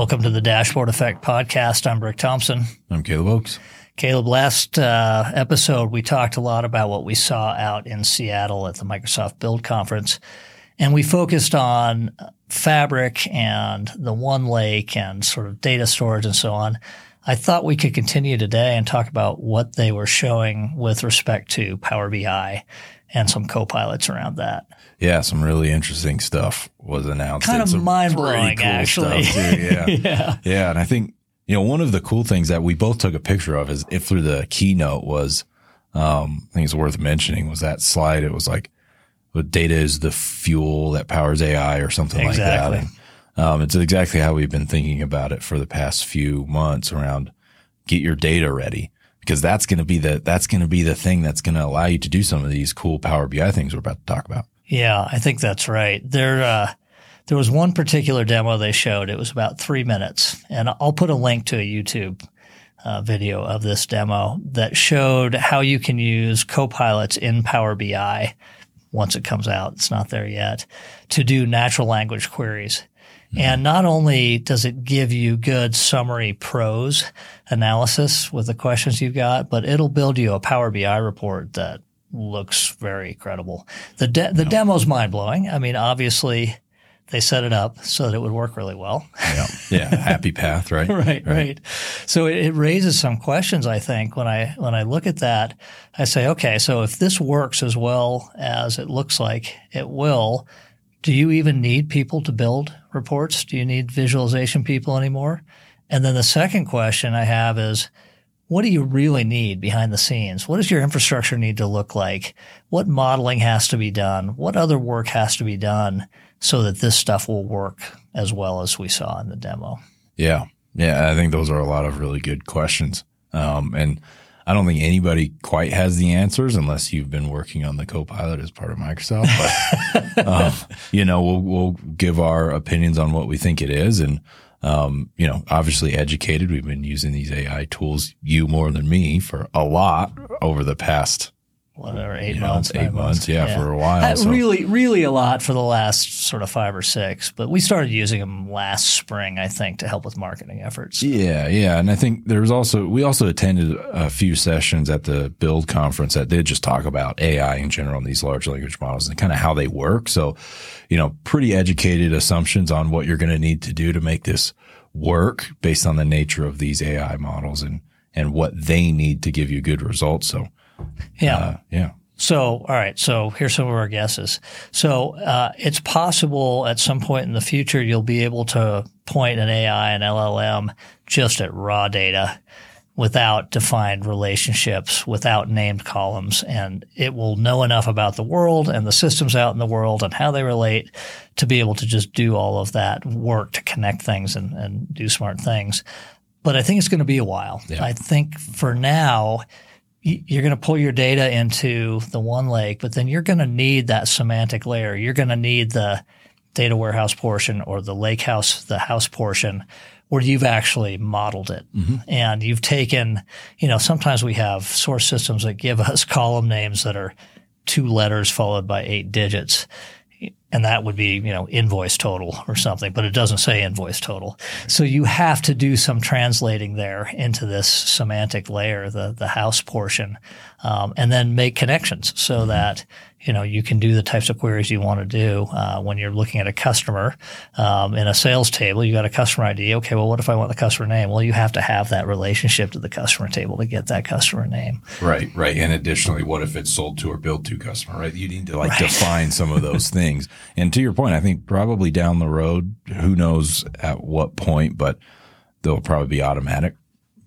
Welcome to the Dashboard Effect podcast. I'm Brick Thompson. I'm Caleb Oakes. Caleb, last uh, episode, we talked a lot about what we saw out in Seattle at the Microsoft Build Conference. And we focused on fabric and the One Lake and sort of data storage and so on. I thought we could continue today and talk about what they were showing with respect to Power BI and some co-pilots around that. Yeah, some really interesting stuff was announced. Kind of mind blowing, cool actually. Yeah. yeah, yeah, and I think you know one of the cool things that we both took a picture of is if through the keynote was, um, I think it's worth mentioning was that slide. It was like, "What data is the fuel that powers AI" or something exactly. like that. And, um, it's exactly how we've been thinking about it for the past few months around get your data ready because that's going to be the that's going to be the thing that's going to allow you to do some of these cool Power BI things we're about to talk about. Yeah, I think that's right. There, uh, there was one particular demo they showed. It was about three minutes, and I'll put a link to a YouTube uh, video of this demo that showed how you can use copilots in Power BI once it comes out. It's not there yet to do natural language queries. Mm-hmm. And not only does it give you good summary prose analysis with the questions you've got, but it'll build you a Power BI report that looks very credible. The de- the demo's mind blowing. I mean, obviously they set it up so that it would work really well. Yeah, yeah, happy path, right? right, right, right. So it, it, raises some questions. I think when I when I look at that, I say, okay, so if this works as well as it looks like it will, do you even need people to build reports? Do you need visualization people anymore? And then the second question I have is what do you really need behind the scenes? What does your infrastructure need to look like? What modeling has to be done? What other work has to be done so that this stuff will work as well as we saw in the demo? Yeah. Yeah. I think those are a lot of really good questions. Um, and I don't think anybody quite has the answers unless you've been working on the Copilot as part of Microsoft. But, um, you know, we'll, we'll give our opinions on what we think it is. And, um, you know, obviously educated. We've been using these AI tools, you more than me, for a lot over the past whatever eight know, months, eight months, months yeah, yeah, for a while. Uh, so. Really, really a lot for the last sort of five or six. But we started using them last spring, I think, to help with marketing efforts. Yeah, yeah, and I think there was also we also attended a few sessions at the Build conference that did just talk about AI in general and these large language models and kind of how they work. So, you know, pretty educated assumptions on what you're going to need to do to make this work based on the nature of these AI models and and what they need to give you good results. So yeah. Uh, yeah. So, all right. So here's some of our guesses. So, uh, it's possible at some point in the future you'll be able to point an AI and LLM just at raw data without defined relationships, without named columns, and it will know enough about the world and the systems out in the world and how they relate to be able to just do all of that work to connect things and, and do smart things. But I think it's going to be a while. Yeah. I think for now, you're going to pull your data into the one lake, but then you're going to need that semantic layer. You're going to need the data warehouse portion or the lake house, the house portion where you've actually modeled it mm-hmm. and you've taken, you know, sometimes we have source systems that give us column names that are two letters followed by eight digits and that would be, you know, invoice total or something, but it doesn't say invoice total. So you have to do some translating there into this semantic layer, the, the house portion, um, and then make connections so mm-hmm. that you know, you can do the types of queries you want to do uh, when you're looking at a customer um, in a sales table. You got a customer ID. Okay, well, what if I want the customer name? Well, you have to have that relationship to the customer table to get that customer name. Right, right. And additionally, what if it's sold to or built to customer? Right, you need to like right. define some of those things. And to your point, I think probably down the road, who knows at what point, but they'll probably be automatic.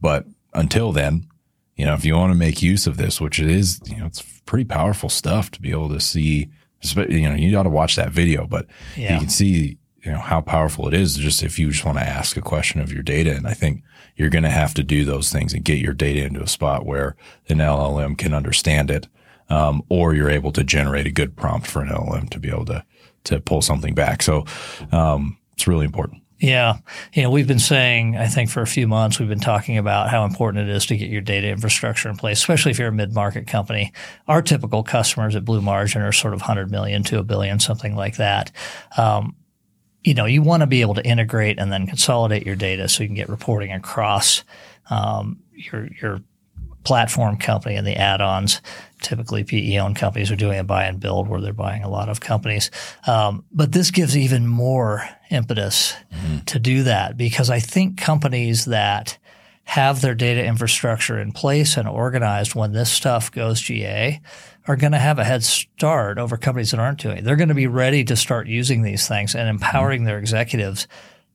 But until then, you know, if you want to make use of this, which it is, you know, it's pretty powerful stuff to be able to see. You know, you got to watch that video, but yeah. you can see you know how powerful it is. Just if you just want to ask a question of your data, and I think you're going to have to do those things and get your data into a spot where an LLM can understand it, um, or you're able to generate a good prompt for an LLM to be able to to pull something back. So um, it's really important. Yeah. You know, we've been saying, I think for a few months, we've been talking about how important it is to get your data infrastructure in place, especially if you're a mid-market company. Our typical customers at Blue Margin are sort of 100 million to a billion, something like that. Um, you know, you want to be able to integrate and then consolidate your data so you can get reporting across um, your your platform company and the add-ons. Typically, PE-owned companies are doing a buy and build where they're buying a lot of companies. Um, but this gives even more impetus mm-hmm. to do that because I think companies that have their data infrastructure in place and organized when this stuff goes GA are going to have a head start over companies that aren't doing it. They're going to be ready to start using these things and empowering mm-hmm. their executives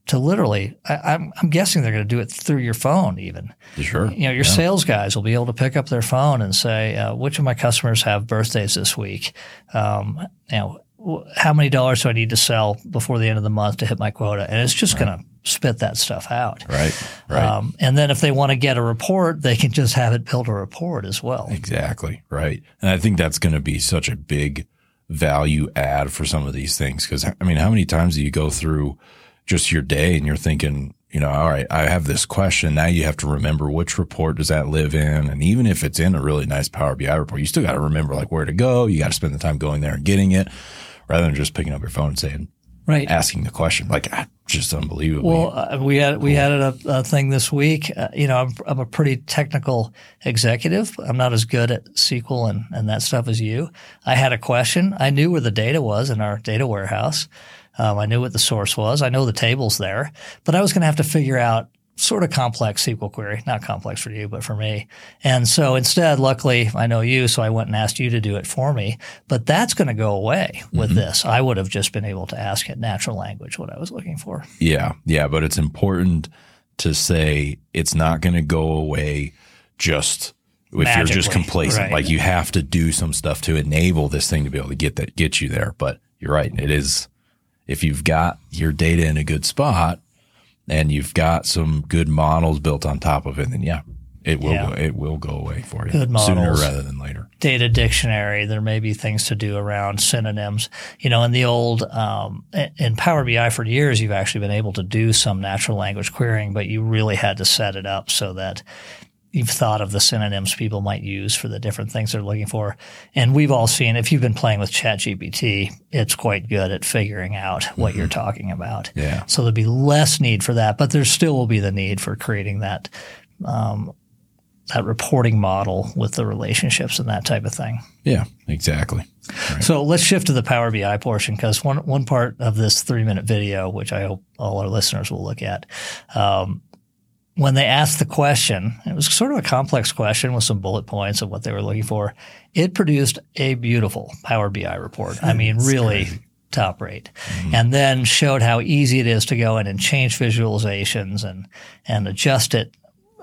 to literally, I, am I'm, I'm guessing they're going to do it through your phone even. Sure. You know, your yeah. sales guys will be able to pick up their phone and say, uh, which of my customers have birthdays this week? Um, you know, how many dollars do I need to sell before the end of the month to hit my quota? And it's just right. going to spit that stuff out. Right. Right. Um, and then if they want to get a report, they can just have it build a report as well. Exactly. Right. And I think that's going to be such a big value add for some of these things. Cause I mean, how many times do you go through just your day and you're thinking, you know, all right, I have this question. Now you have to remember which report does that live in? And even if it's in a really nice Power BI report, you still got to remember like where to go. You got to spend the time going there and getting it rather than just picking up your phone and saying, right, asking the question. Like, ah, just unbelievable. Well, uh, we had we had a, a thing this week. Uh, you know, I'm, I'm, a pretty technical executive. I'm not as good at SQL and, and that stuff as you. I had a question. I knew where the data was in our data warehouse. Um, I knew what the source was. I know the tables there, but I was going to have to figure out sort of complex SQL query, not complex for you, but for me. And so instead, luckily, I know you, so I went and asked you to do it for me. But that's going to go away with mm-hmm. this. I would have just been able to ask it natural language what I was looking for. Yeah, yeah, but it's important to say it's not going to go away just if Magically, you're just complacent. Right. Like you have to do some stuff to enable this thing to be able to get that get you there. But you're right, it is. If you've got your data in a good spot, and you've got some good models built on top of it, then yeah, it will yeah. go, it will go away for you good models, sooner rather than later. Data dictionary. There may be things to do around synonyms. You know, in the old um, in Power BI for years, you've actually been able to do some natural language querying, but you really had to set it up so that you've thought of the synonyms people might use for the different things they're looking for. And we've all seen, if you've been playing with ChatGPT, it's quite good at figuring out what mm-hmm. you're talking about. Yeah. So there'll be less need for that, but there still will be the need for creating that, um, that reporting model with the relationships and that type of thing. Yeah, exactly. Right. So let's shift to the Power BI portion because one one part of this three minute video, which I hope all our listeners will look at, um, when they asked the question, it was sort of a complex question with some bullet points of what they were looking for. It produced a beautiful Power BI report. I mean, really top rate. Mm-hmm. And then showed how easy it is to go in and change visualizations and, and adjust it.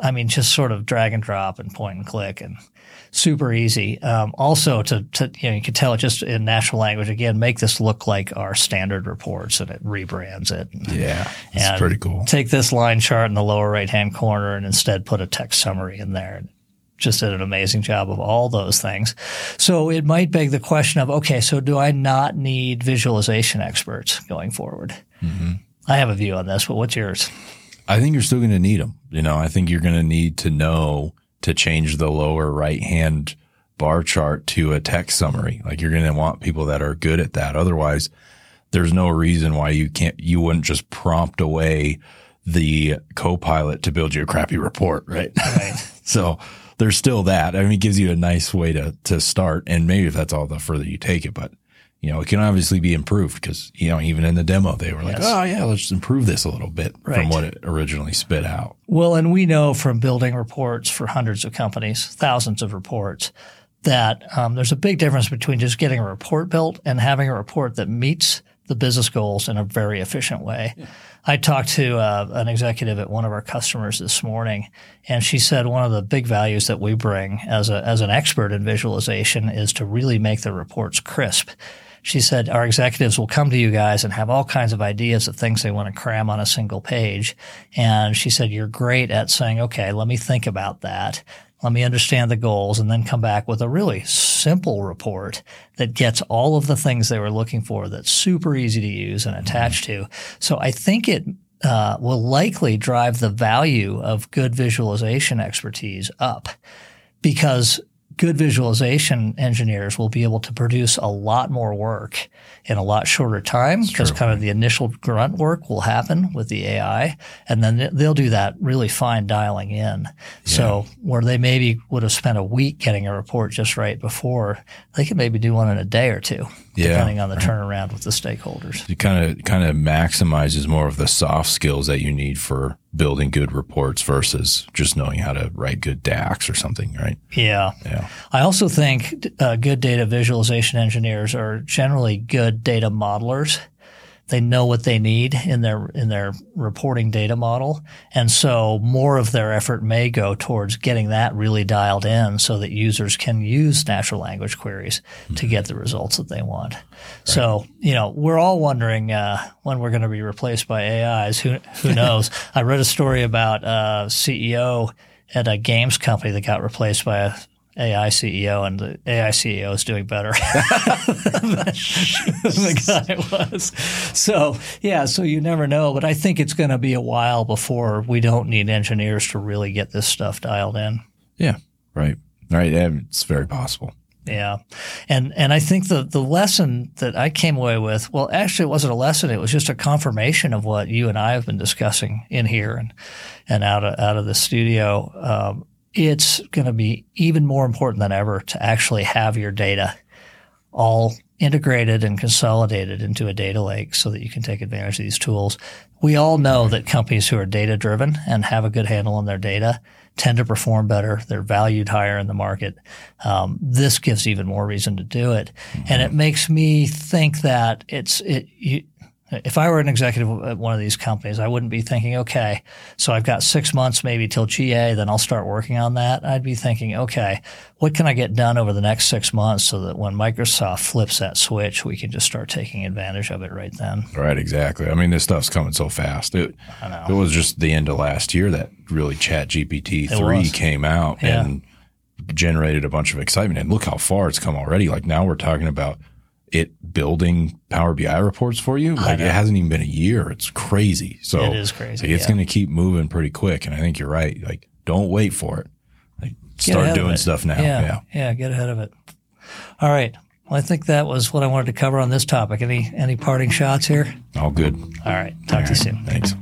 I mean, just sort of drag and drop and point and click and super easy. Um, also, to, to you know, you can tell it just in natural language again, make this look like our standard reports, and it rebrands it. Yeah, it's pretty cool. Take this line chart in the lower right hand corner, and instead put a text summary in there. Just did an amazing job of all those things. So it might beg the question of, okay, so do I not need visualization experts going forward? Mm-hmm. I have a view on this, but what's yours? I think you're still going to need them. You know, I think you're going to need to know to change the lower right hand bar chart to a text summary. Like you're going to want people that are good at that. Otherwise, there's no reason why you can't, you wouldn't just prompt away the co-pilot to build you a crappy report, right? Right. so there's still that. I mean, it gives you a nice way to, to start. And maybe if that's all the further you take it, but you know, it can obviously be improved because, you know, even in the demo, they were like, yes. oh, yeah, let's improve this a little bit right. from what it originally spit out. Well, and we know from building reports for hundreds of companies, thousands of reports, that um, there's a big difference between just getting a report built and having a report that meets the business goals in a very efficient way. Yeah. I talked to uh, an executive at one of our customers this morning, and she said one of the big values that we bring as a as an expert in visualization is to really make the reports crisp she said, our executives will come to you guys and have all kinds of ideas of things they want to cram on a single page. And she said, you're great at saying, okay, let me think about that. Let me understand the goals and then come back with a really simple report that gets all of the things they were looking for that's super easy to use and attach to. So I think it uh, will likely drive the value of good visualization expertise up because good visualization engineers will be able to produce a lot more work in a lot shorter time. Because kind of the initial grunt work will happen with the AI, and then they'll do that really fine dialing in. So where they maybe would have spent a week getting a report just right before, they can maybe do one in a day or two, Yeah, depending on the turnaround with the stakeholders. It kind of kind of maximizes more of the soft skills that you need for building good reports versus just knowing how to write good DAX or something, right? Yeah. Yeah. I also think uh, good data visualization engineers are generally good data modelers. They know what they need in their in their reporting data model, and so more of their effort may go towards getting that really dialed in, so that users can use natural language queries to get the results that they want. So you know, we're all wondering uh, when we're going to be replaced by AIs. Who who knows? I read a story about a CEO at a games company that got replaced by a AI CEO, and the AI CEO is doing better than the guy was. So yeah, so you never know, but I think it's going to be a while before we don't need engineers to really get this stuff dialed in. Yeah. Right. Right. It's very possible. Yeah, and and I think the the lesson that I came away with, well, actually, it wasn't a lesson; it was just a confirmation of what you and I have been discussing in here and and out of out of the studio. Um, it's going to be even more important than ever to actually have your data all integrated and consolidated into a data lake so that you can take advantage of these tools. We all know that companies who are data driven and have a good handle on their data tend to perform better. They're valued higher in the market. Um, this gives even more reason to do it. And it makes me think that it's, it, you, if I were an executive at one of these companies, I wouldn't be thinking, okay, so I've got six months maybe till GA, then I'll start working on that. I'd be thinking, okay, what can I get done over the next six months so that when Microsoft flips that switch, we can just start taking advantage of it right then. Right. Exactly. I mean, this stuff's coming so fast. It, it was just the end of last year that really Chat GPT three came out Yeah. and generated a bunch of excitement. And look how far it's come already. Like now we're talking about it building Power BI reports for you. Like it hasn't even been a year. It's crazy. So It is crazy, It's yeah. going to keep moving pretty quick. And I think you're right. Like don't wait for it. Like start doing stuff now. Yeah, yeah. yeah, get ahead of it. All right. Well, I think that was what I wanted to cover on this topic. Any any parting shots here? All good. All right. Talk to you soon. Thanks.